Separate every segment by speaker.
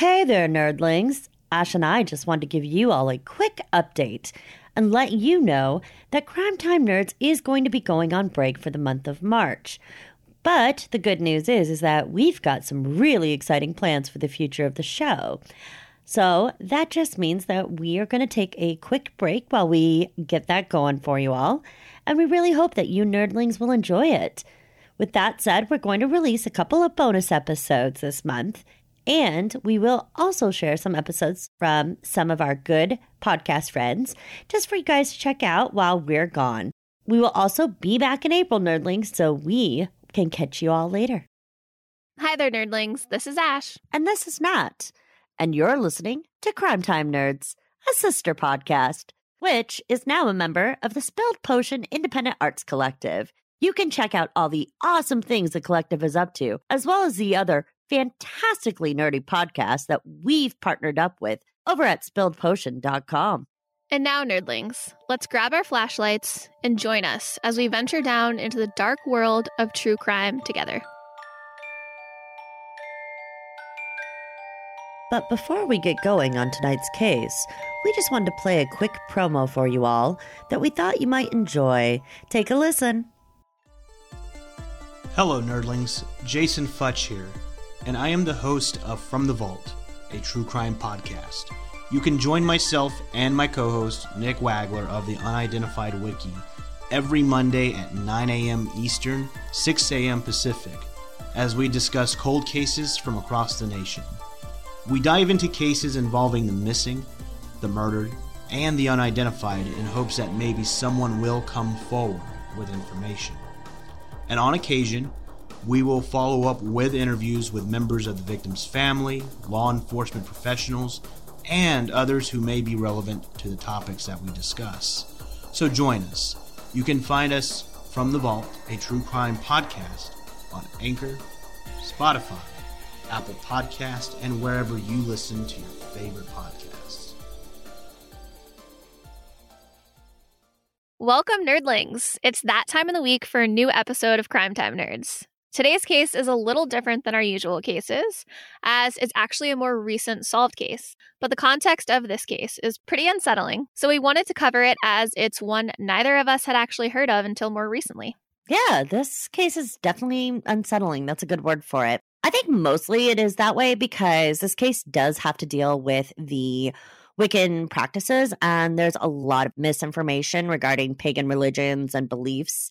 Speaker 1: Hey there, nerdlings. Ash and I just wanted to give you all a quick update and let you know that Crime Time Nerds is going to be going on break for the month of March. But the good news is is that we've got some really exciting plans for the future of the show. So that just means that we are going to take a quick break while we get that going for you all. And we really hope that you nerdlings will enjoy it. With that said, we're going to release a couple of bonus episodes this month. And we will also share some episodes from some of our good podcast friends just for you guys to check out while we're gone. We will also be back in April, nerdlings, so we can catch you all later.
Speaker 2: Hi there, nerdlings. This is Ash.
Speaker 1: And this is Matt. And you're listening to Crime Time Nerds, a sister podcast, which is now a member of the Spilled Potion Independent Arts Collective. You can check out all the awesome things the collective is up to, as well as the other fantastically nerdy podcast that we've partnered up with over at spilledpotion.com.
Speaker 2: And now, nerdlings, let's grab our flashlights and join us as we venture down into the dark world of true crime together.
Speaker 1: But before we get going on tonight's case, we just wanted to play a quick promo for you all that we thought you might enjoy. Take a listen.
Speaker 3: Hello, nerdlings. Jason Futch here, and I am the host of From the Vault, a true crime podcast. You can join myself and my co host, Nick Wagler of the Unidentified Wiki, every Monday at 9 a.m. Eastern, 6 a.m. Pacific, as we discuss cold cases from across the nation. We dive into cases involving the missing, the murdered, and the unidentified in hopes that maybe someone will come forward with information. And on occasion, we will follow up with interviews with members of the victim's family, law enforcement professionals, and others who may be relevant to the topics that we discuss. So join us. You can find us from the Vault, a true crime podcast, on Anchor, Spotify, Apple Podcast, and wherever you listen to your favorite podcasts.
Speaker 2: Welcome, nerdlings. It's that time of the week for a new episode of Crime Time Nerds. Today's case is a little different than our usual cases, as it's actually a more recent solved case. But the context of this case is pretty unsettling, so we wanted to cover it as it's one neither of us had actually heard of until more recently.
Speaker 1: Yeah, this case is definitely unsettling. That's a good word for it. I think mostly it is that way because this case does have to deal with the Wiccan practices, and there's a lot of misinformation regarding pagan religions and beliefs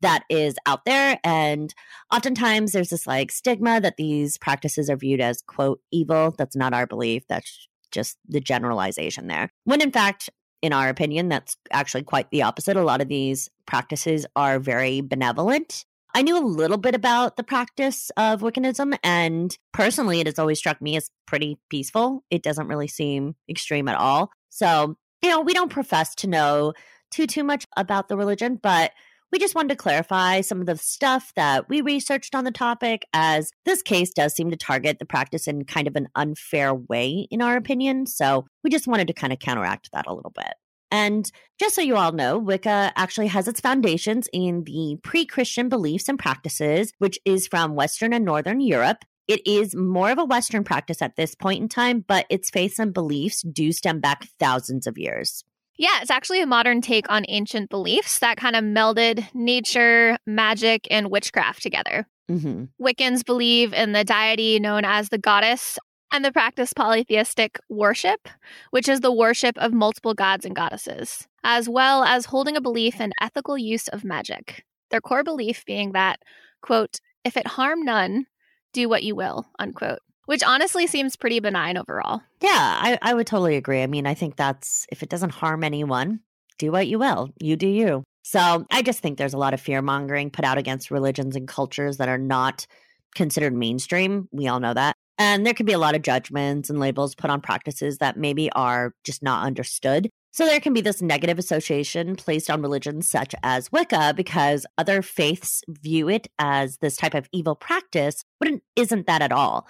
Speaker 1: that is out there. And oftentimes there's this like stigma that these practices are viewed as, quote, evil. That's not our belief. That's just the generalization there. When in fact, in our opinion, that's actually quite the opposite. A lot of these practices are very benevolent. I knew a little bit about the practice of Wiccanism, and personally, it has always struck me as pretty peaceful. It doesn't really seem extreme at all. So, you know, we don't profess to know too too much about the religion, but we just wanted to clarify some of the stuff that we researched on the topic, as this case does seem to target the practice in kind of an unfair way, in our opinion. So we just wanted to kind of counteract that a little bit. And just so you all know, Wicca actually has its foundations in the pre Christian beliefs and practices, which is from Western and Northern Europe. It is more of a Western practice at this point in time, but its faiths and beliefs do stem back thousands of years.
Speaker 2: Yeah, it's actually a modern take on ancient beliefs that kind of melded nature, magic, and witchcraft together.
Speaker 1: Mm-hmm.
Speaker 2: Wiccans believe in the deity known as the goddess and the practice polytheistic worship, which is the worship of multiple gods and goddesses, as well as holding a belief in ethical use of magic. Their core belief being that, quote, if it harm none, do what you will, unquote which honestly seems pretty benign overall.
Speaker 1: Yeah, I, I would totally agree. I mean, I think that's if it doesn't harm anyone, do what you will. You do you. So I just think there's a lot of fear mongering put out against religions and cultures that are not considered mainstream. We all know that. And there can be a lot of judgments and labels put on practices that maybe are just not understood. So there can be this negative association placed on religions such as Wicca because other faiths view it as this type of evil practice, but it isn't that at all.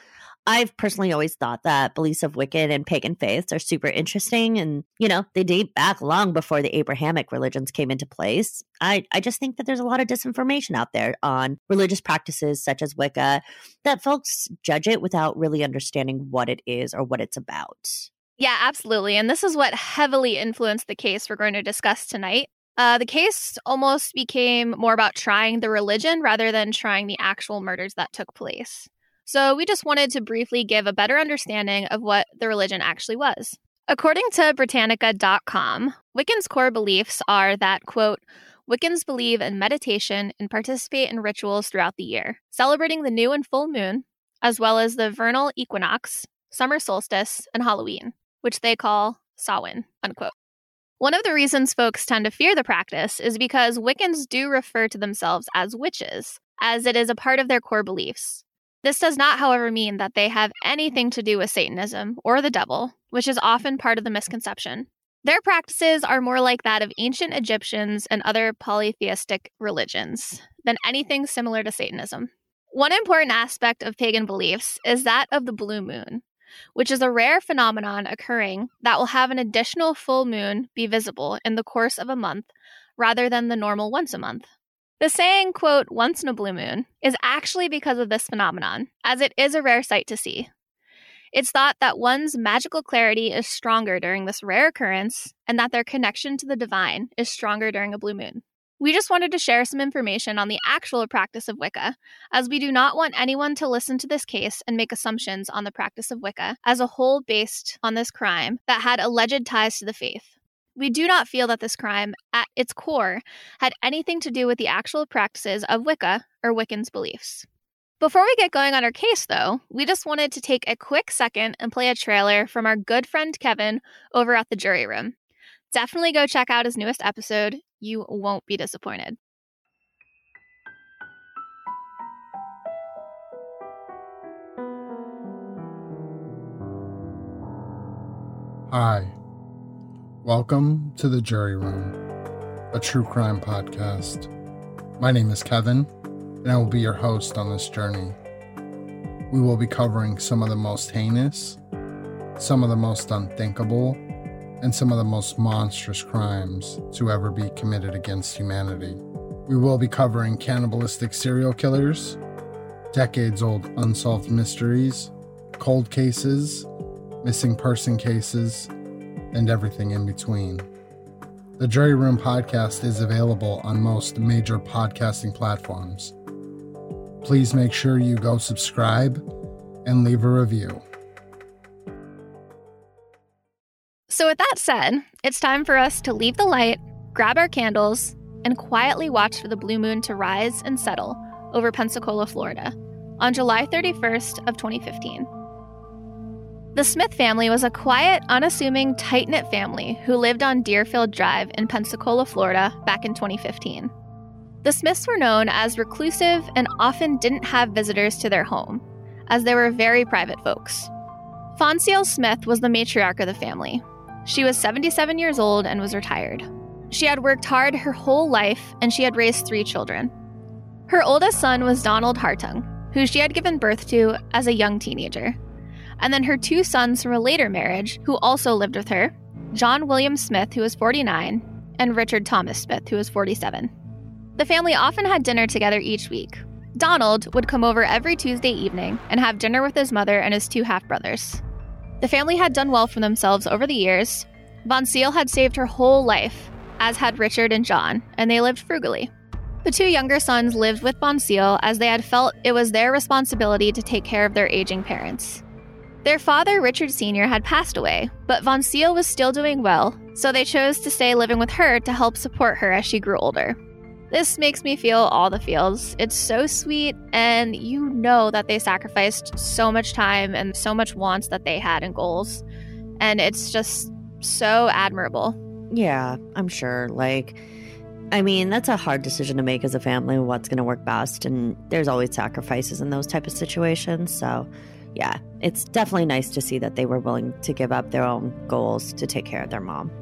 Speaker 1: I've personally always thought that beliefs of Wiccan and pagan faiths are super interesting. And, you know, they date back long before the Abrahamic religions came into place. I, I just think that there's a lot of disinformation out there on religious practices such as Wicca that folks judge it without really understanding what it is or what it's about.
Speaker 2: Yeah, absolutely. And this is what heavily influenced the case we're going to discuss tonight. Uh, the case almost became more about trying the religion rather than trying the actual murders that took place. So we just wanted to briefly give a better understanding of what the religion actually was. According to Britannica.com, Wiccan's core beliefs are that, quote, Wiccans believe in meditation and participate in rituals throughout the year, celebrating the new and full moon, as well as the vernal equinox, summer solstice, and Halloween, which they call Samhain, unquote. One of the reasons folks tend to fear the practice is because Wiccans do refer to themselves as witches, as it is a part of their core beliefs. This does not, however, mean that they have anything to do with Satanism or the devil, which is often part of the misconception. Their practices are more like that of ancient Egyptians and other polytheistic religions than anything similar to Satanism. One important aspect of pagan beliefs is that of the blue moon, which is a rare phenomenon occurring that will have an additional full moon be visible in the course of a month rather than the normal once a month. The saying, quote, once in a blue moon, is actually because of this phenomenon, as it is a rare sight to see. It's thought that one's magical clarity is stronger during this rare occurrence, and that their connection to the divine is stronger during a blue moon. We just wanted to share some information on the actual practice of Wicca, as we do not want anyone to listen to this case and make assumptions on the practice of Wicca as a whole based on this crime that had alleged ties to the faith. We do not feel that this crime, at its core, had anything to do with the actual practices of Wicca or Wiccan's beliefs. Before we get going on our case, though, we just wanted to take a quick second and play a trailer from our good friend Kevin over at the jury room. Definitely go check out his newest episode. You won't be disappointed.
Speaker 4: Hi. Welcome to the Jury Room, a true crime podcast. My name is Kevin, and I will be your host on this journey. We will be covering some of the most heinous, some of the most unthinkable, and some of the most monstrous crimes to ever be committed against humanity. We will be covering cannibalistic serial killers, decades old unsolved mysteries, cold cases, missing person cases, and everything in between. The Jury Room podcast is available on most major podcasting platforms. Please make sure you go subscribe and leave a review.
Speaker 2: So, with that said, it's time for us to leave the light, grab our candles, and quietly watch for the blue moon to rise and settle over Pensacola, Florida, on July 31st of 2015. The Smith family was a quiet, unassuming, tight knit family who lived on Deerfield Drive in Pensacola, Florida back in 2015. The Smiths were known as reclusive and often didn't have visitors to their home, as they were very private folks. Voncile Smith was the matriarch of the family. She was 77 years old and was retired. She had worked hard her whole life and she had raised three children. Her oldest son was Donald Hartung, who she had given birth to as a young teenager and then her two sons from a later marriage, who also lived with her John William Smith, who was 49, and Richard Thomas Smith, who was 47. The family often had dinner together each week. Donald would come over every Tuesday evening and have dinner with his mother and his two half brothers. The family had done well for themselves over the years. Voncile had saved her whole life, as had Richard and John, and they lived frugally. The two younger sons lived with Voncile as they had felt it was their responsibility to take care of their aging parents. Their father, Richard Sr., had passed away, but Voncile was still doing well, so they chose to stay living with her to help support her as she grew older. This makes me feel all the feels. It's so sweet, and you know that they sacrificed so much time and so much wants that they had and goals. And it's just so admirable.
Speaker 1: Yeah, I'm sure. Like, I mean, that's a hard decision to make as a family, what's going to work best. And there's always sacrifices in those type of situations. So yeah, it's definitely nice to see that they were willing to give up their own goals to take care of their mom.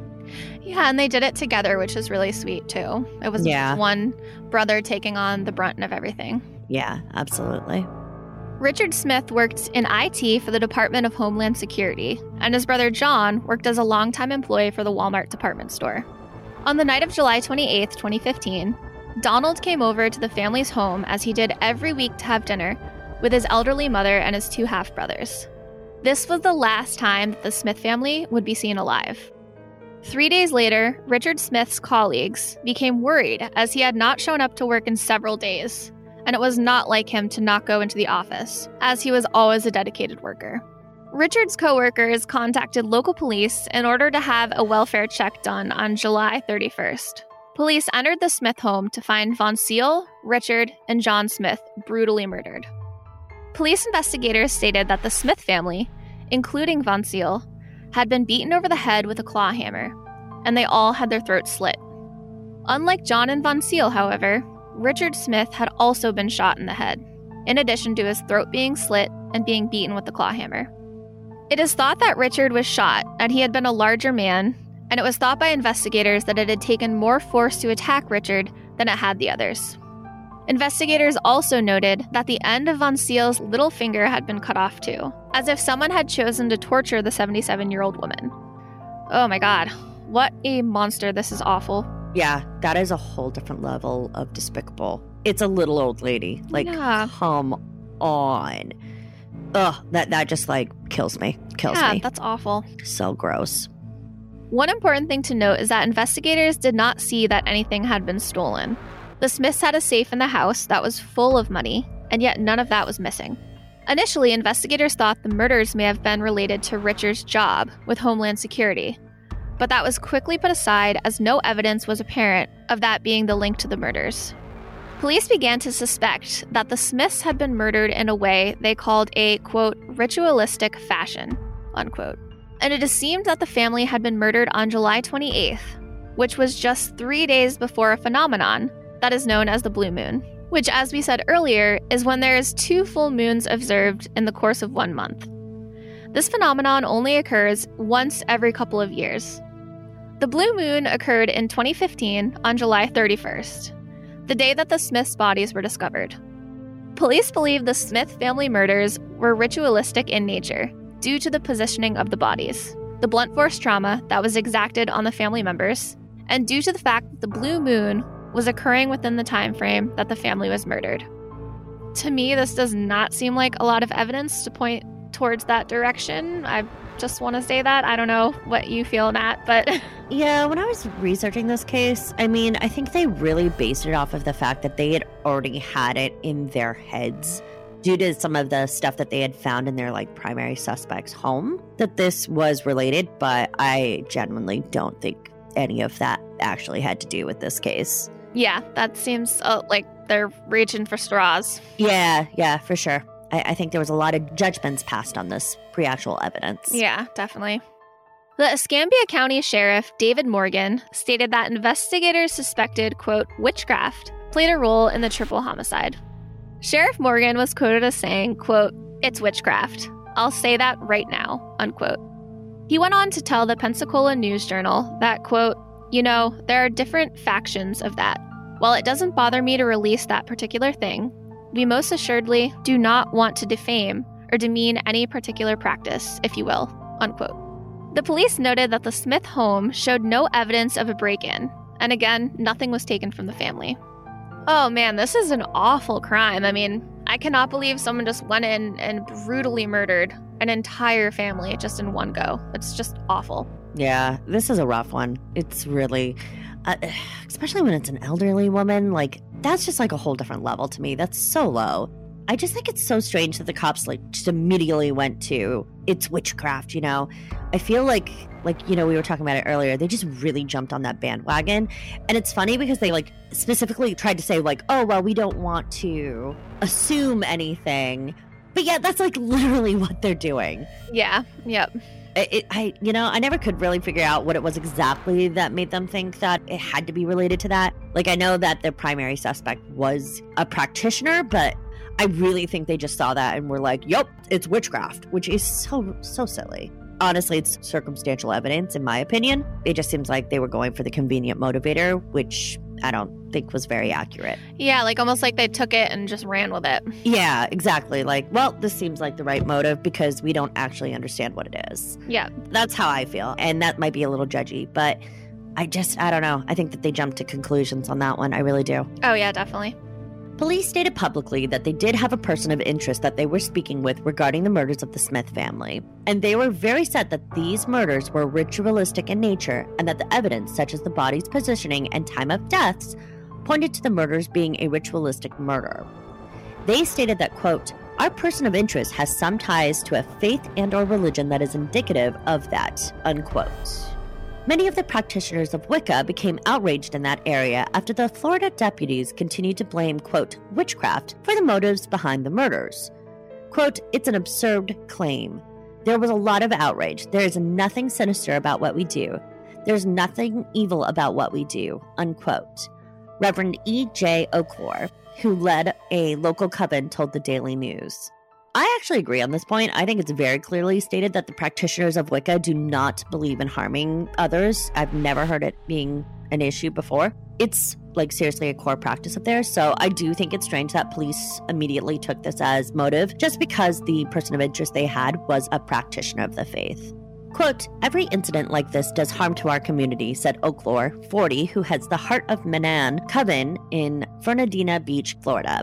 Speaker 2: Yeah, and they did it together, which is really sweet too. It was
Speaker 1: yeah.
Speaker 2: one brother taking on the brunt of everything.
Speaker 1: Yeah, absolutely.
Speaker 2: Richard Smith worked in IT for the Department of Homeland Security, and his brother John worked as a longtime employee for the Walmart department store. On the night of July 28, 2015, Donald came over to the family's home as he did every week to have dinner with his elderly mother and his two half brothers. This was the last time that the Smith family would be seen alive. Three days later, Richard Smith's colleagues became worried as he had not shown up to work in several days, and it was not like him to not go into the office, as he was always a dedicated worker. Richard's coworkers contacted local police in order to have a welfare check done on July 31st. Police entered the Smith home to find Voncile, Richard, and John Smith brutally murdered. Police investigators stated that the Smith family, including Voncile, had been beaten over the head with a claw hammer, and they all had their throats slit. Unlike John and Voncile, however, Richard Smith had also been shot in the head, in addition to his throat being slit and being beaten with the claw hammer. It is thought that Richard was shot and he had been a larger man, and it was thought by investigators that it had taken more force to attack Richard than it had the others. Investigators also noted that the end of Voncile's little finger had been cut off too, as if someone had chosen to torture the 77 year old woman. Oh my god, what a monster. This is awful.
Speaker 1: Yeah, that is a whole different level of despicable. It's a little old lady. Like,
Speaker 2: Yeah.
Speaker 1: come on. Ugh, that, that just like kills me. Kills
Speaker 2: yeah,
Speaker 1: me.
Speaker 2: that's awful.
Speaker 1: So gross.
Speaker 2: One important thing to note is that investigators did not see that anything had been stolen. The Smiths had a safe in the house that was full of money, and yet none of that was missing. Initially, investigators thought the murders may have been related to Richard's job with Homeland Security, but that was quickly put aside as no evidence was apparent of that being the link to the murders. Police began to suspect that the Smiths had been murdered in a way they called a quote ritualistic fashion, unquote. And it is seemed that the family had been murdered on July 28th, which was just three days before a phenomenon that is known as the blue moon, which, as we said earlier, is when there is two full moons observed in the course of one month. This phenomenon only occurs once every couple of years. The blue moon occurred in 2015 on July 31st, the day that the Smiths' bodies were discovered. Police believe the Smith family murders were ritualistic in nature due to the positioning of the bodies, the blunt force trauma that was exacted on the family members, and due to the fact that the blue moon was occurring within the time frame that the family was murdered. To me, this does not seem like a lot of evidence to point towards that direction. I just want to say that. I don't know what you feel, Nat, but
Speaker 1: Yeah, when I was researching this case, I mean, I think they really based it off of the fact that they had already had it in their heads due to some of the stuff that they had found in their like primary suspect's home that this was related, but I genuinely don't think any of that actually had to do with this case.
Speaker 2: Yeah, that seems uh, like they're reaching for straws.
Speaker 1: Yeah, yeah, for sure. I, I think there was a lot of judgments passed on this pre-actual evidence.
Speaker 2: Yeah, definitely. The Escambia County Sheriff, David Morgan, stated that investigators suspected, quote, witchcraft played a role in the triple homicide. Sheriff Morgan was quoted as saying, quote, it's witchcraft. I'll say that right now, unquote. He went on to tell the Pensacola News Journal that, quote, you know, there are different factions of that. While it doesn't bother me to release that particular thing, we most assuredly do not want to defame or demean any particular practice, if you will, unquote. The police noted that the Smith home showed no evidence of a break in, and again, nothing was taken from the family. Oh man, this is an awful crime. I mean, I cannot believe someone just went in and brutally murdered an entire family just in one go. It's just awful.
Speaker 1: Yeah, this is a rough one. It's really, uh, especially when it's an elderly woman. Like that's just like a whole different level to me. That's so low. I just think it's so strange that the cops like just immediately went to it's witchcraft. You know, I feel like like you know we were talking about it earlier. They just really jumped on that bandwagon, and it's funny because they like specifically tried to say like, oh well, we don't want to assume anything. But yeah, that's like literally what they're doing
Speaker 2: Yeah, yep.
Speaker 1: it, it- I, you know, I never could really figure out what it was exactly that made them think that it had to be related to that. Like, I know that the primary suspect was a practitioner, but I really think they just saw that and were like, "Yep, it's witchcraft," which is so so silly. Honestly, it's circumstantial evidence, in my opinion. It just seems like they were going for the convenient motivator, which I don't think was very accurate.
Speaker 2: Yeah, like almost like they took it and just ran with it.
Speaker 1: Yeah, exactly. Like, well, this seems like the right motive because we don't actually understand what it is.
Speaker 2: Yeah.
Speaker 1: That's how I feel. And that might be a little judgy, but I just, I don't know. I think that they jumped to conclusions on that one. I really do.
Speaker 2: Oh, yeah, definitely.
Speaker 1: Police stated publicly that they did have a person of interest that they were speaking with regarding the murders of the Smith family, and they were very set that these murders were ritualistic in nature and that the evidence, such as the body's positioning and time of deaths, pointed to the murders being a ritualistic murder. They stated that, quote, our person of interest has some ties to a faith and or religion that is indicative of that, unquote. Many of the practitioners of Wicca became outraged in that area after the Florida deputies continued to blame, quote, witchcraft for the motives behind the murders. Quote, it's an absurd claim. There was a lot of outrage. There is nothing sinister about what we do. There's nothing evil about what we do, unquote. Reverend E.J. Oaklore, who led a local coven, told the Daily News. I actually agree on this point. I think it's very clearly stated that the practitioners of Wicca do not believe in harming others. I've never heard it being an issue before. It's like seriously a core practice of theirs. So I do think it's strange that police immediately took this as motive just because the person of interest they had was a practitioner of the faith. Quote, every incident like this does harm to our community, said Oaklore, 40, who heads the Heart of Manann Coven in Fernandina Beach, Florida.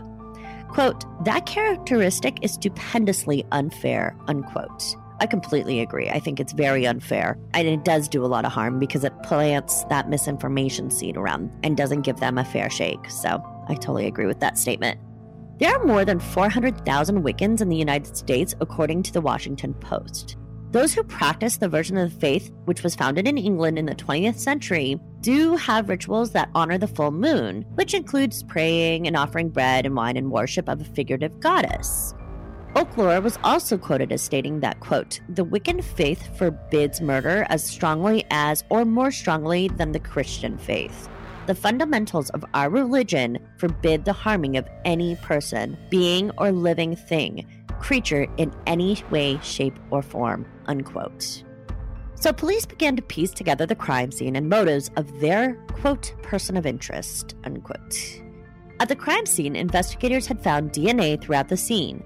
Speaker 1: Quote, that characteristic is stupendously unfair, unquote. I completely agree. I think it's very unfair. And it does do a lot of harm because it plants that misinformation seed around and doesn't give them a fair shake. So I totally agree with that statement. There are more than 400,000 Wiccans in the United States, according to the Washington Post. Those who practice the version of the faith, which was founded in England in the 20th century, do have rituals that honor the full moon, which includes praying and offering bread and wine in worship of a figurative goddess. Oaklore was also quoted as stating that, quote, the Wiccan faith forbids murder as strongly as or more strongly than the Christian faith. The fundamentals of our religion forbid the harming of any person, being, or living thing, creature in any way, shape, or form. Unquote. So police began to piece together the crime scene and motives of their, quote, person of interest, unquote. At the crime scene, investigators had found DNA throughout the scene.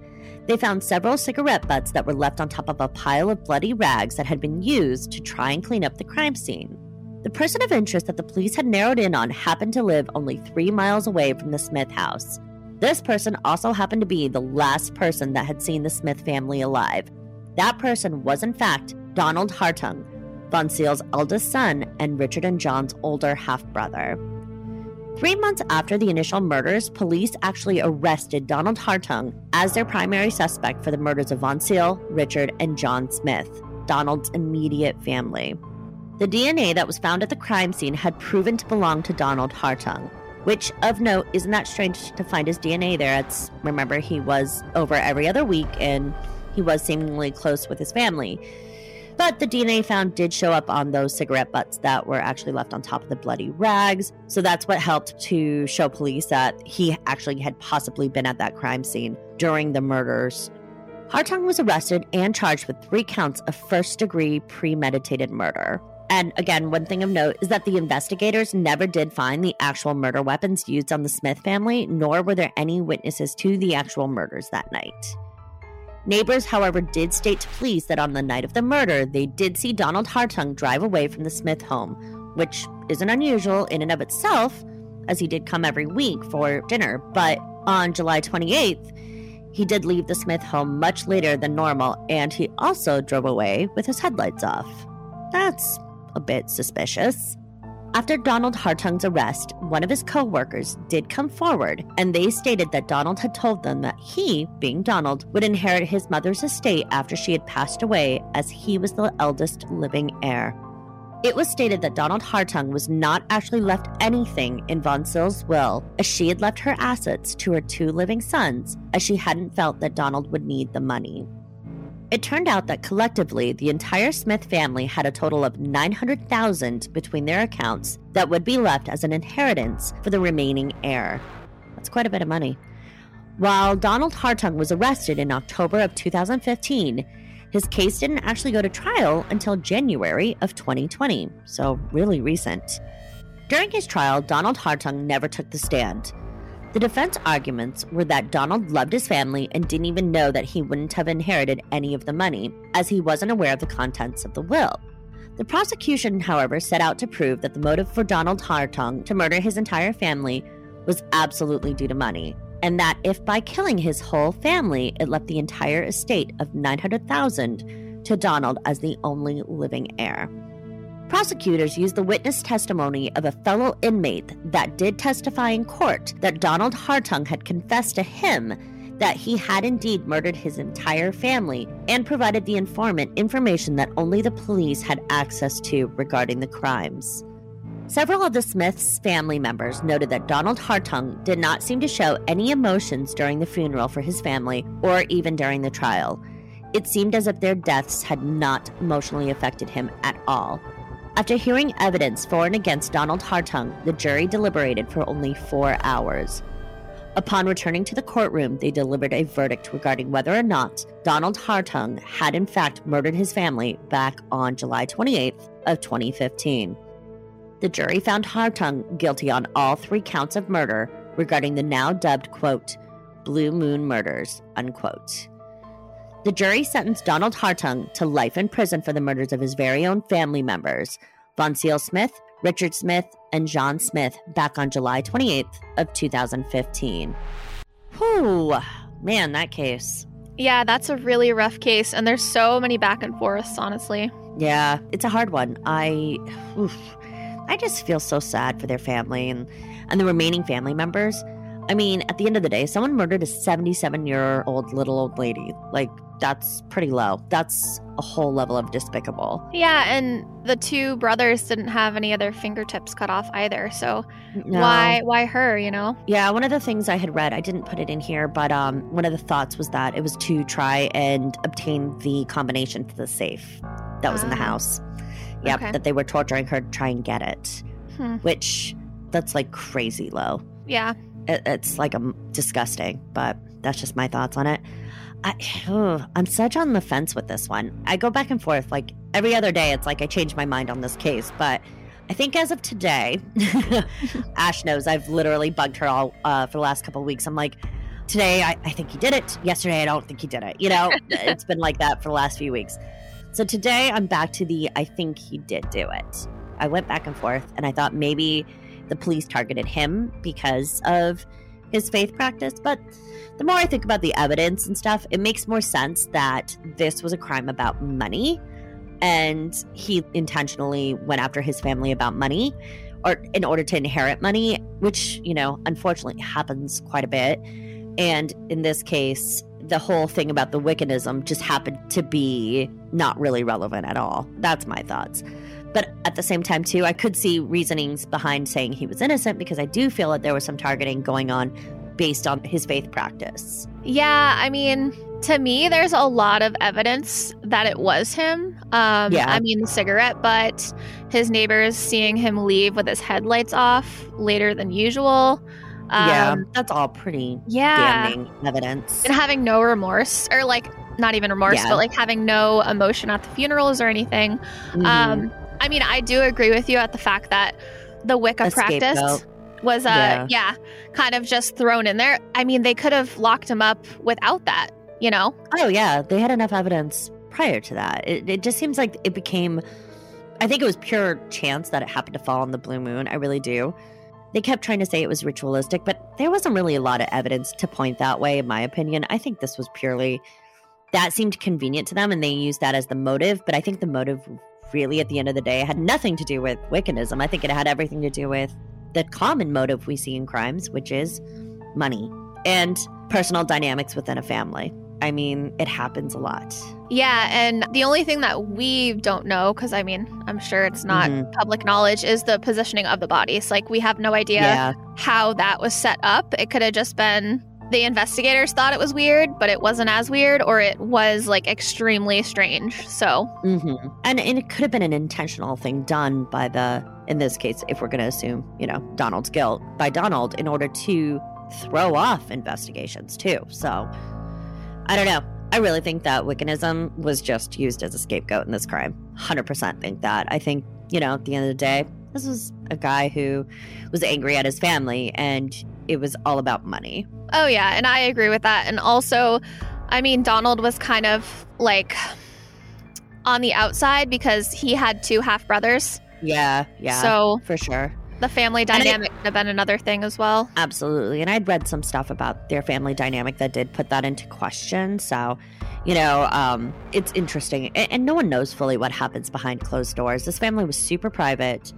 Speaker 1: They found several cigarette butts that were left on top of a pile of bloody rags that had been used to try and clean up the crime scene. The person of interest that the police had narrowed in on happened to live only three miles away from the Smith house. This person also happened to be the last person that had seen the Smith family alive. That person was, in fact, Donald Hartung, Voncile's eldest son and Richard and John's older half brother. Three months after the initial murders, police actually arrested Donald Hartung as their primary suspect for the murders of Voncile, Richard, and John Smith, Donald's immediate family. The DNA that was found at the crime scene had proven to belong to Donald Hartung, which, of note, isn't that strange to find his DNA there. It's remember he was over every other week and he was seemingly close with his family. But the DNA found did show up on those cigarette butts that were actually left on top of the bloody rags. So that's what helped to show police that he actually had possibly been at that crime scene during the murders. Hartung was arrested and charged with three counts of first degree premeditated murder. And again, one thing of note is that the investigators never did find the actual murder weapons used on the Smith family, nor were there any witnesses to the actual murders that night. Neighbors, however, did state to police that on the night of the murder, they did see Donald Hartung drive away from the Smith home, which isn't unusual in and of itself, as he did come every week for dinner. But on July 28th, he did leave the Smith home much later than normal, and he also drove away with his headlights off. That's a bit suspicious. After Donald Hartung's arrest, one of his co workers did come forward, and they stated that Donald had told them that he, being Donald, would inherit his mother's estate after she had passed away, as he was the eldest living heir. It was stated that Donald Hartung was not actually left anything in Voncile's will, as she had left her assets to her two living sons, as she hadn't felt that Donald would need the money. It turned out that collectively, the entire Smith family had a total of 900,000 between their accounts that would be left as an inheritance for the remaining heir. That's quite a bit of money. While Donald Hartung was arrested in October of 2015, his case didn't actually go to trial until January of 2020, so really recent. During his trial, Donald Hartung never took the stand. The defense arguments were that Donald loved his family and didn't even know that he wouldn't have inherited any of the money, as he wasn't aware of the contents of the will. The prosecution, however, set out to prove that the motive for Donald Hartung to murder his entire family was absolutely due to money, and that if by killing his whole family it left the entire estate of 900,000 to Donald as the only living heir. Prosecutors used the witness testimony of a fellow inmate that did testify in court that Donald Hartung had confessed to him that he had indeed murdered his entire family and provided the informant information that only the police had access to regarding the crimes. Several of the Smiths' family members noted that Donald Hartung did not seem to show any emotions during the funeral for his family or even during the trial. It seemed as if their deaths had not emotionally affected him at all. After hearing evidence for and against Donald Hartung, the jury deliberated for only four hours. Upon returning to the courtroom, they delivered a verdict regarding whether or not Donald Hartung had in fact murdered his family back on July 28th of 2015. The jury found Hartung guilty on all three counts of murder regarding the now dubbed quote Blue Moon murders unquote. The jury sentenced Donald Hartung to life in prison for the murders of his very own family members, Voncile Smith, Richard Smith, and John Smith, back on July 28th of 2015. Whew, man, that case.
Speaker 2: Yeah, that's a really rough case, and there's so many back and forths, honestly.
Speaker 1: Yeah, it's a hard one. I, oof, I just feel so sad for their family and and the remaining family members. I mean, at the end of the day, someone murdered a 77 year old little old lady. Like, that's pretty low. That's a whole level of despicable.
Speaker 2: Yeah, and the two brothers didn't have any of their fingertips cut off either. So
Speaker 1: No.
Speaker 2: why why her, you know?
Speaker 1: Yeah, one of the things I had read, I didn't put it in here, but um, one of the thoughts was that it was to try and obtain the combination to the safe that was in the
Speaker 2: Ah.
Speaker 1: house. Yep,
Speaker 2: Okay.
Speaker 1: that they were torturing her to try and get it,
Speaker 2: Hmm.
Speaker 1: which that's like crazy low.
Speaker 2: Yeah.
Speaker 1: It, it's like um, disgusting, but that's just my thoughts on it. I, I'm such on the fence with this one. I go back and forth. Like every other day, it's like I change my mind on this case. But I think as of today, Ash knows I've literally bugged her all uh, for the last couple of weeks. I'm like, today I, I think he did it. Yesterday I don't think he did it. You know, it's been like that for the last few weeks. So today I'm back to the I think he did do it. I went back and forth, and I thought maybe the police targeted him because of his faith practice. But the more I think about the evidence and stuff, it makes more sense that this was a crime about money and he intentionally went after his family about money or in order to inherit money, which, you know, unfortunately happens quite a bit. And in this case, the whole thing about the Wiccanism just happened to be not really relevant at all. That's my thoughts. But at the same time, too, I could see reasonings behind saying he was innocent because I do feel that there was some targeting going on based on his faith practice.
Speaker 2: Yeah, I mean, to me, there's a lot of evidence that it was him. Um,
Speaker 1: Yeah.
Speaker 2: I mean, the cigarette butt, his neighbors seeing him leave with his headlights off later than usual. Um,
Speaker 1: yeah, that's all pretty
Speaker 2: Yeah.
Speaker 1: damning evidence.
Speaker 2: And having no remorse, or like, not even remorse,
Speaker 1: Yeah.
Speaker 2: but like having no emotion at the funerals or anything.
Speaker 1: Mhm.
Speaker 2: Um, I mean, I do agree with you at the fact that the Wicca
Speaker 1: A
Speaker 2: practice
Speaker 1: scapegoat.
Speaker 2: was, uh,
Speaker 1: Yeah.
Speaker 2: yeah, kind of just thrown in there. I mean, they could have locked him up without that, you know?
Speaker 1: Oh yeah, they had enough evidence prior to that. It, it just seems like it became. I think it was pure chance that it happened to fall on the blue moon. I really do. They kept trying to say it was ritualistic, but there wasn't really a lot of evidence to point that way, in my opinion. I think this was purely that seemed convenient to them, and they used that as the motive. But I think the motive, really, at the end of the day, it had nothing to do with Wiccanism. I think it had everything to do with the common motive we see in crimes, which is money and personal dynamics within a family. I mean, it happens a lot.
Speaker 2: Yeah, and the only thing that we don't know, because I mean, I'm sure it's not
Speaker 1: Mhm.
Speaker 2: public knowledge, is the positioning of the bodies. Like, we have no idea
Speaker 1: Yeah.
Speaker 2: how that was set up. It could have just been the investigators thought it was weird, but it wasn't as weird, or it was like extremely strange. So,
Speaker 1: hmm And, and it could have been an intentional thing done by the, in this case, if we're going to assume, you know, Donald's guilt, by Donald in order to throw off investigations too. So I don't know. I really think that Wiccanism was just used as a scapegoat in this crime. 100% think that. I think, you know, at the end of the day, This was a guy who was angry at his family and it was all about money.
Speaker 2: Oh, yeah. And I agree with that. And also, I mean, Donald was kind of like on the outside because he had two half brothers.
Speaker 1: Yeah, yeah.
Speaker 2: So
Speaker 1: for sure.
Speaker 2: The family dynamic could have been another thing as well.
Speaker 1: Absolutely. And I'd read some stuff about their family dynamic that did put that into question. So, you know, um, it's interesting. And, and no one knows fully what happens behind closed doors. This family was super private.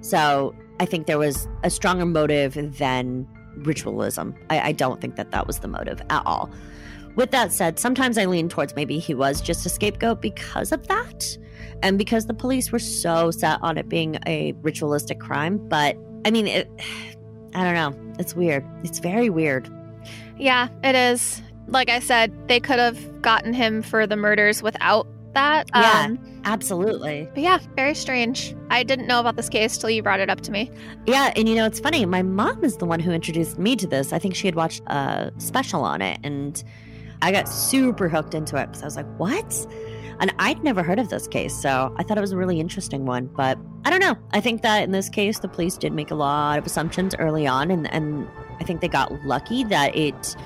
Speaker 1: So I think there was a stronger motive than ritualism. I, I don't think that that was the motive at all. With that said, sometimes I lean towards maybe he was just a scapegoat because of that and because the police were so set on it being a ritualistic crime. But I mean, it, I don't know. It's weird. It's very weird.
Speaker 2: Yeah, it is. Like I said, they could have gotten him for the murders without that.
Speaker 1: Yeah, um, absolutely.
Speaker 2: But yeah, very strange. I didn't know about this case till you brought it up to me.
Speaker 1: Yeah, and you know, it's funny. My mom is the one who introduced me to this. I think she had watched a special on it, and I got super hooked into it because I was like, what? And I'd never heard of this case, so I thought it was a really interesting one. But I don't know. I think that in this case, the police did make a lot of assumptions early on, and, and I think they got lucky that it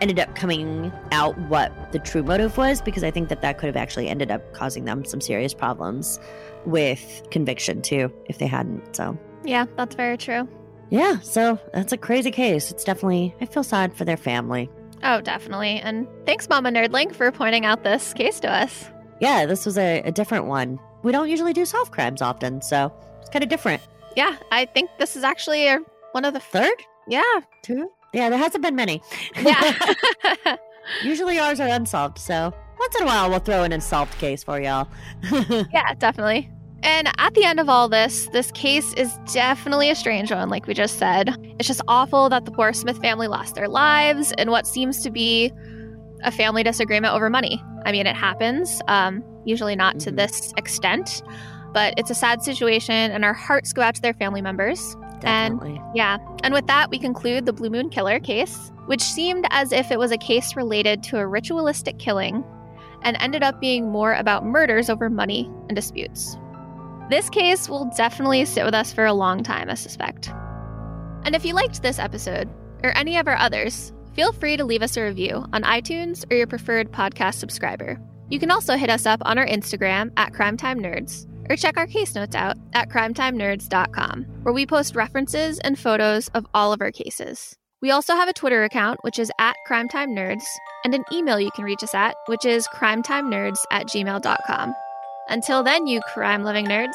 Speaker 1: ended up coming out what the true motive was, because I think that that could have actually ended up causing them some serious problems with conviction too, if they hadn't. So,
Speaker 2: yeah, that's very true.
Speaker 1: Yeah, so that's a crazy case. It's definitely, I feel sad for their family.
Speaker 2: Oh, definitely. And thanks, Mama Nerdling, for pointing out this case to us
Speaker 1: yeah, this was a, a different one. We don't usually do solve crimes often, so it's kind of different.
Speaker 2: Yeah, I think this is actually a, one of the
Speaker 1: third.
Speaker 2: Yeah,
Speaker 1: two. Yeah, there hasn't been many.
Speaker 2: Yeah.
Speaker 1: usually ours are unsolved, so once in a while we'll throw in a solved case for y'all.
Speaker 2: yeah, definitely. And at the end of all this, this case is definitely a strange one, like we just said. It's just awful that the poor Smith family lost their lives in what seems to be a family disagreement over money. I mean, it happens, um, usually not mm-hmm. to this extent, but it's a sad situation, and our hearts go out to their family members.
Speaker 1: Definitely.
Speaker 2: And yeah, and with that, we conclude the Blue Moon Killer case, which seemed as if it was a case related to a ritualistic killing and ended up being more about murders over money and disputes. This case will definitely sit with us for a long time, I suspect. And if you liked this episode, or any of our others, Feel free to leave us a review on iTunes or your preferred podcast subscriber. You can also hit us up on our Instagram at Crimetime Nerds or check our case notes out at crimetimenerds.com, where we post references and photos of all of our cases. We also have a Twitter account, which is at Crimetime Nerds, and an email you can reach us at, which is crimetimenerds at gmail.com. Until then, you crime loving nerds.